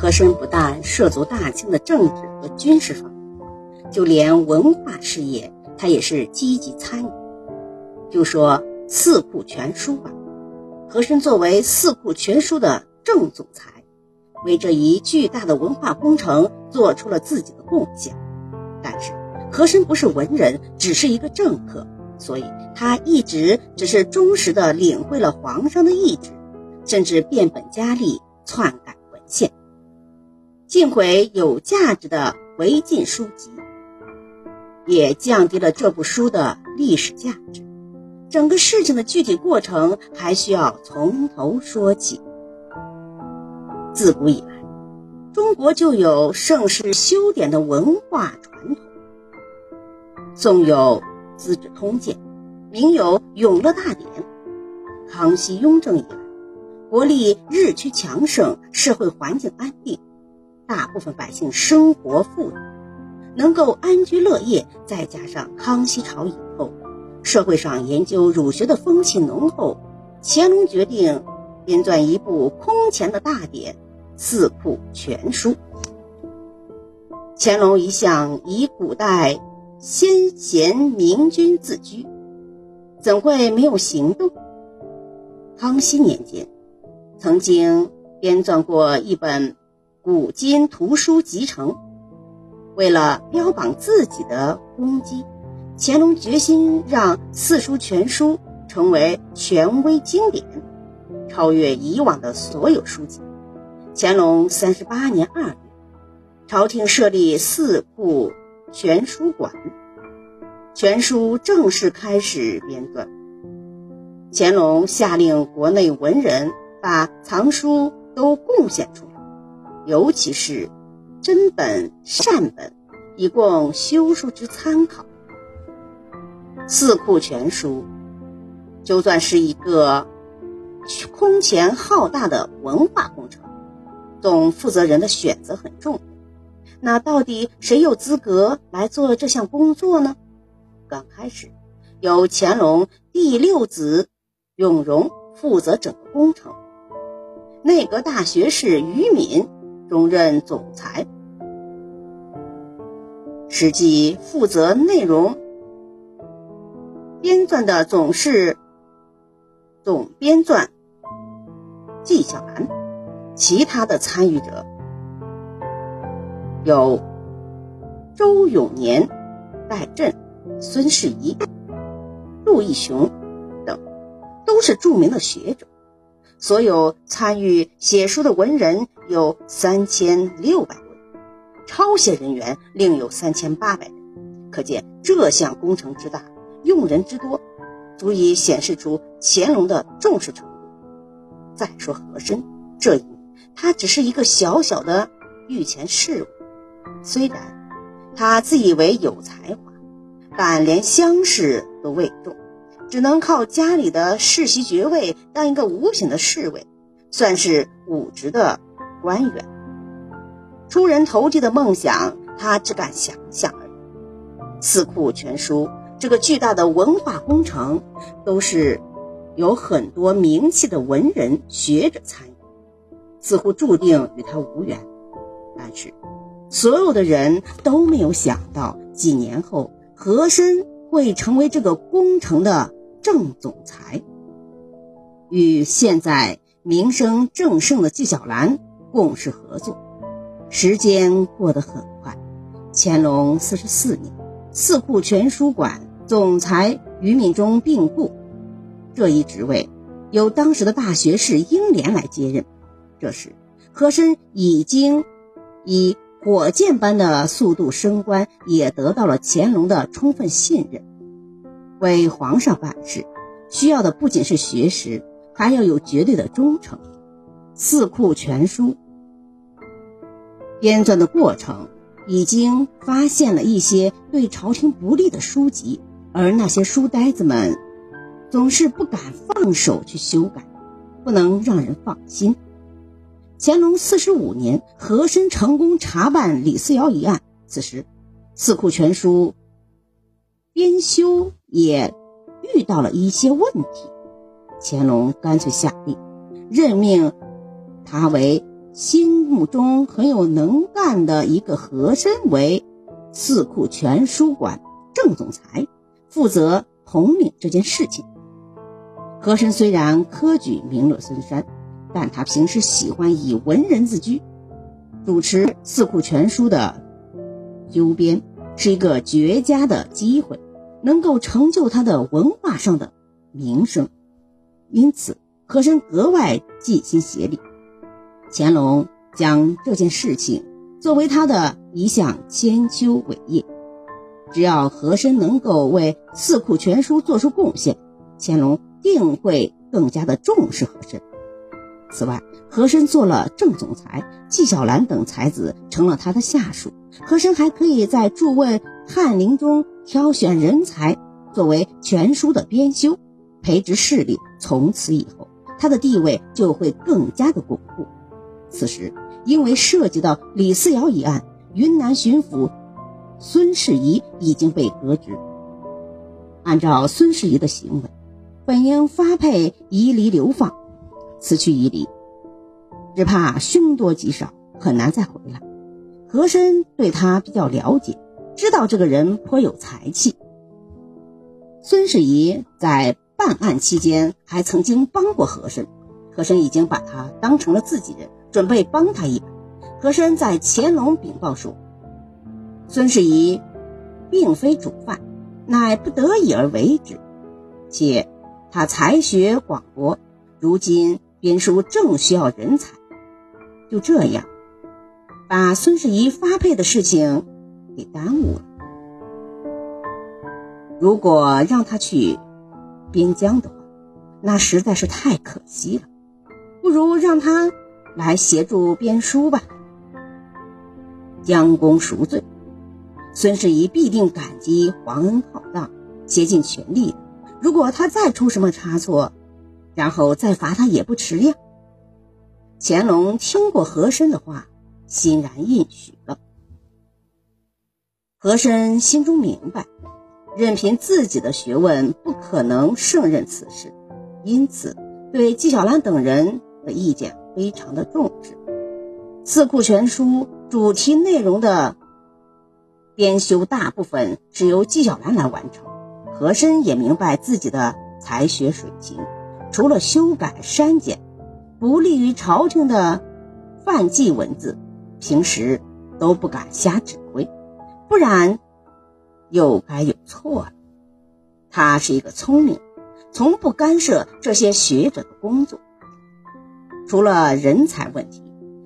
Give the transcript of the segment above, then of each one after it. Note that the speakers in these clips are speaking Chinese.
和珅不但涉足大清的政治和军事方面，就连文化事业他也是积极参与。就说《四库全书》吧，和珅作为《四库全书》的正总裁，为这一巨大的文化工程做出了自己的贡献。但是和珅不是文人，只是一个政客，所以他一直只是忠实的领会了皇上的意志，甚至变本加厉篡改文献。尽毁有价值的违禁书籍，也降低了这部书的历史价值。整个事情的具体过程还需要从头说起。自古以来，中国就有盛世修典的文化传统。宋有《资治通鉴》，明有《永乐大典》。康熙、雍正以来，国力日趋强盛，社会环境安定。大部分百姓生活富裕，能够安居乐业。再加上康熙朝以后，社会上研究儒学的风气浓厚，乾隆决定编撰一部空前的大典《四库全书》。乾隆一向以古代先贤明君自居，怎会没有行动？康熙年间，曾经编撰过一本。古今图书集成，为了标榜自己的功绩，乾隆决心让《四书全书》成为权威经典，超越以往的所有书籍。乾隆三十八年二月，朝廷设立四库全书馆，全书正式开始编纂。乾隆下令国内文人把藏书都贡献出。尤其是真本善本，以供修书之参考。四库全书就算是一个空前浩大的文化工程，总负责人的选择很重要。那到底谁有资格来做这项工作呢？刚开始，由乾隆第六子永荣负责整个工程，内阁大学士于敏。中任总裁，实际负责内容编撰的总是总编撰纪晓岚。其他的参与者有周永年、戴震、孙世仪、陆义雄等，都是著名的学者。所有参与写书的文人有三千六百人，抄写人员另有三千八百人。可见这项工程之大，用人之多，足以显示出乾隆的重视程度。再说和珅这一年，他只是一个小小的御前侍卫，虽然他自以为有才华，但连乡试都未中。只能靠家里的世袭爵位当一个五品的侍卫，算是武职的官员。出人头地的梦想，他只敢想想而已。四库全书这个巨大的文化工程，都是有很多名气的文人学者参与，似乎注定与他无缘。但是，所有的人都没有想到，几年后和珅会成为这个工程的。郑总裁与现在名声正盛的纪晓岚共事合作，时间过得很快。乾隆四十四年，四库全书馆总裁于敏中病故，这一职位由当时的大学士英莲来接任。这时，和珅已经以火箭般的速度升官，也得到了乾隆的充分信任。为皇上办事，需要的不仅是学识，还要有绝对的忠诚。四库全书编撰的过程，已经发现了一些对朝廷不利的书籍，而那些书呆子们总是不敢放手去修改，不能让人放心。乾隆四十五年，和珅成功查办李思瑶一案，此时四库全书。编修也遇到了一些问题，乾隆干脆下令任命他为心目中很有能干的一个和珅为四库全书馆正总裁，负责统领这件事情。和珅虽然科举名落孙山，但他平时喜欢以文人自居，主持四库全书的纠编是一个绝佳的机会，能够成就他的文化上的名声。因此，和珅格外尽心协力。乾隆将这件事情作为他的一项千秋伟业。只要和珅能够为四库全书做出贡献，乾隆定会更加的重视和珅。此外，和珅做了正总裁，纪晓岚等才子成了他的下属，和珅还可以在驻问翰林中挑选人才，作为全书的编修，培植势力。从此以后，他的地位就会更加的巩固。此时，因为涉及到李思瑶一案，云南巡抚孙世仪已经被革职。按照孙世仪的行为，本应发配夷犁流放，此去夷犁，只怕凶多吉少，很难再回来。和珅对他比较了解，知道这个人颇有才气。孙世仪在办案期间还曾经帮过和珅，和珅已经把他当成了自己人。准备帮他一把。和珅在乾隆禀报说：“孙世仪并非主犯，乃不得已而为之。且他才学广博，如今编书正需要人才。就这样，把孙世仪发配的事情给耽误了。如果让他去边疆的话，那实在是太可惜了。不如让他。”来协助编书吧，将功赎罪，孙世仪必定感激皇恩浩荡，竭尽全力。如果他再出什么差错，然后再罚他也不迟呀。乾隆听过和珅的话，欣然应许了。和珅心中明白，任凭自己的学问不可能胜任此事，因此对纪晓岚等人的意见。非常的重视《四库全书》主题内容的编修，大部分是由纪晓岚来完成。和珅也明白自己的才学水平，除了修改删减不利于朝廷的范记文字，平时都不敢瞎指，不然又该有错了。他是一个聪明，从不干涉这些学者的工作。除了人才问题，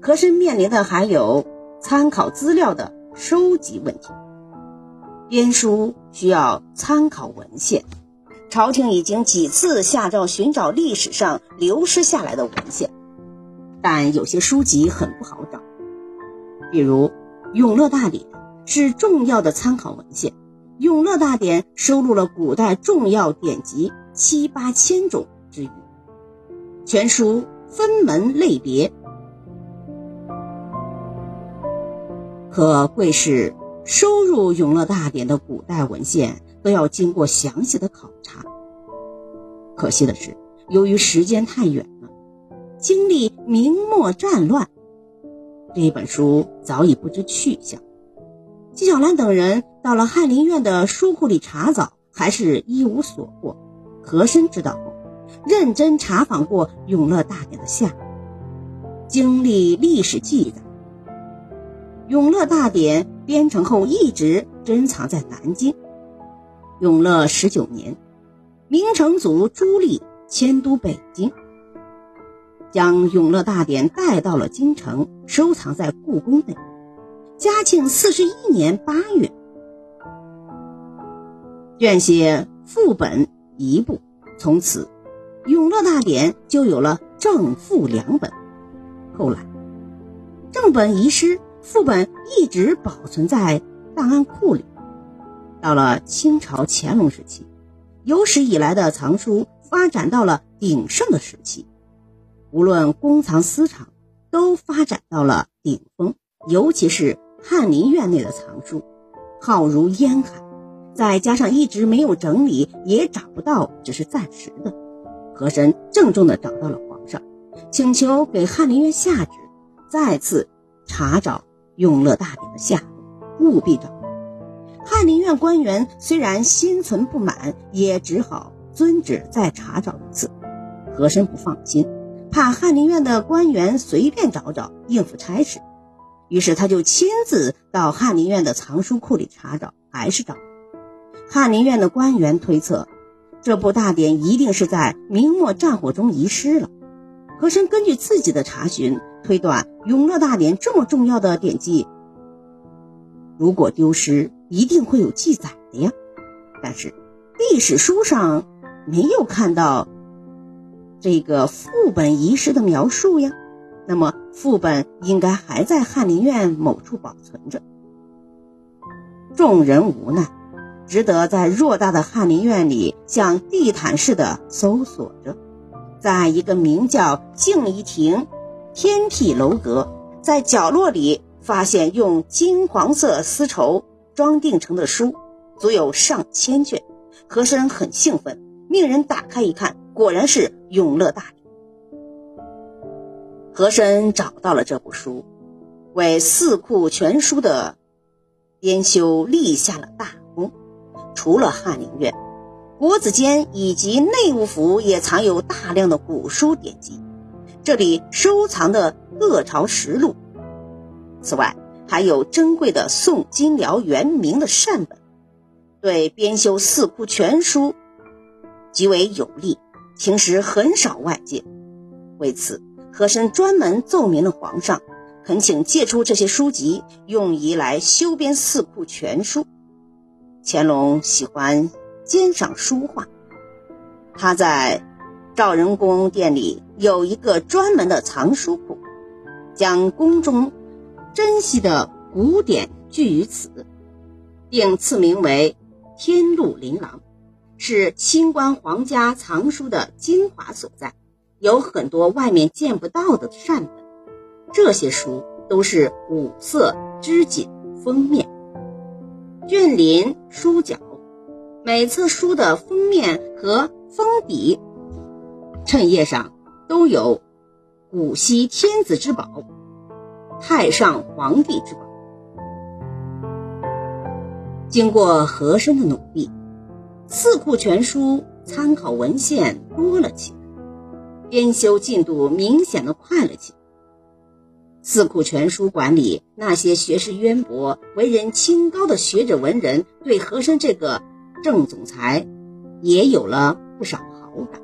和珅面临的还有参考资料的收集问题。编书需要参考文献，朝廷已经几次下诏寻找历史上流失下来的文献，但有些书籍很不好找。比如《永乐大典》是重要的参考文献，《永乐大典》收录了古代重要典籍七八千种之余，全书。分门类别，可贵是收入《永乐大典》的古代文献都要经过详细的考察。可惜的是，由于时间太远了，经历明末战乱，这本书早已不知去向。纪晓岚等人到了翰林院的书库里查找，还是一无所获。和珅知道后。认真查访过《永乐大典》的下经历历史记载，《永乐大典》编成后一直珍藏在南京。永乐十九年，明成祖朱棣迁都北京，将《永乐大典》带到了京城，收藏在故宫内。嘉庆四十一年八月，撰写副本一部，从此。《永乐大典》就有了正副两本，后来正本遗失，副本一直保存在档案库里。到了清朝乾隆时期，有史以来的藏书发展到了鼎盛的时期，无论公藏私藏都发展到了顶峰。尤其是翰林院内的藏书，浩如烟海，再加上一直没有整理，也找不到，只是暂时的。和珅郑重地找到了皇上，请求给翰林院下旨，再次查找《永乐大典》的下落，务必找。翰林院官员虽然心存不满，也只好遵旨再查找一次。和珅不放心，怕翰林院的官员随便找找应付差事，于是他就亲自到翰林院的藏书库里查找，还是找。翰林院的官员推测，这部大典一定是在明末战火中遗失了。和珅根据自己的查询推断，《永乐大典》这么重要的典籍，如果丢失，一定会有记载的呀。但是历史书上没有看到这个副本遗失的描述呀。那么副本应该还在翰林院某处保存着。众人无奈。只得在偌大的翰林院里，像地毯似的搜索着，在一个名叫静怡亭天辟楼阁，在角落里发现用金黄色丝绸装订成的书，足有上千卷。和珅很兴奋，命人打开一看，果然是《永乐大典》。和珅找到了这部书，为《四库全书》的编修立下了大功。除了翰林院，国子监以及内务府也藏有大量的古书典籍，这里收藏的各朝实录。此外，还有珍贵的宋金辽元明的善本，对编修《四库全书》极为有利，平时很少外借。为此，和珅专门奏明了皇上，恳请借出这些书籍，用以来修编《四库全书》。乾隆喜欢鉴赏书画，他在赵仁宫殿里有一个专门的藏书库，将宫中珍稀的古典聚于此，并赐名为“天禄琳琅”，是清官皇家藏书的精华所在，有很多外面见不到的善本。这些书都是五色织锦封面。卷林书角，每册书的封面和封底衬页上都有古稀天子之宝、太上皇帝之宝。经过和珅的努力，《四库全书》参考文献多了起来，编修进度明显的快了起来。四库全书馆里那些学识渊博、为人清高的学者文人，对和珅这个正总裁也有了不少好感。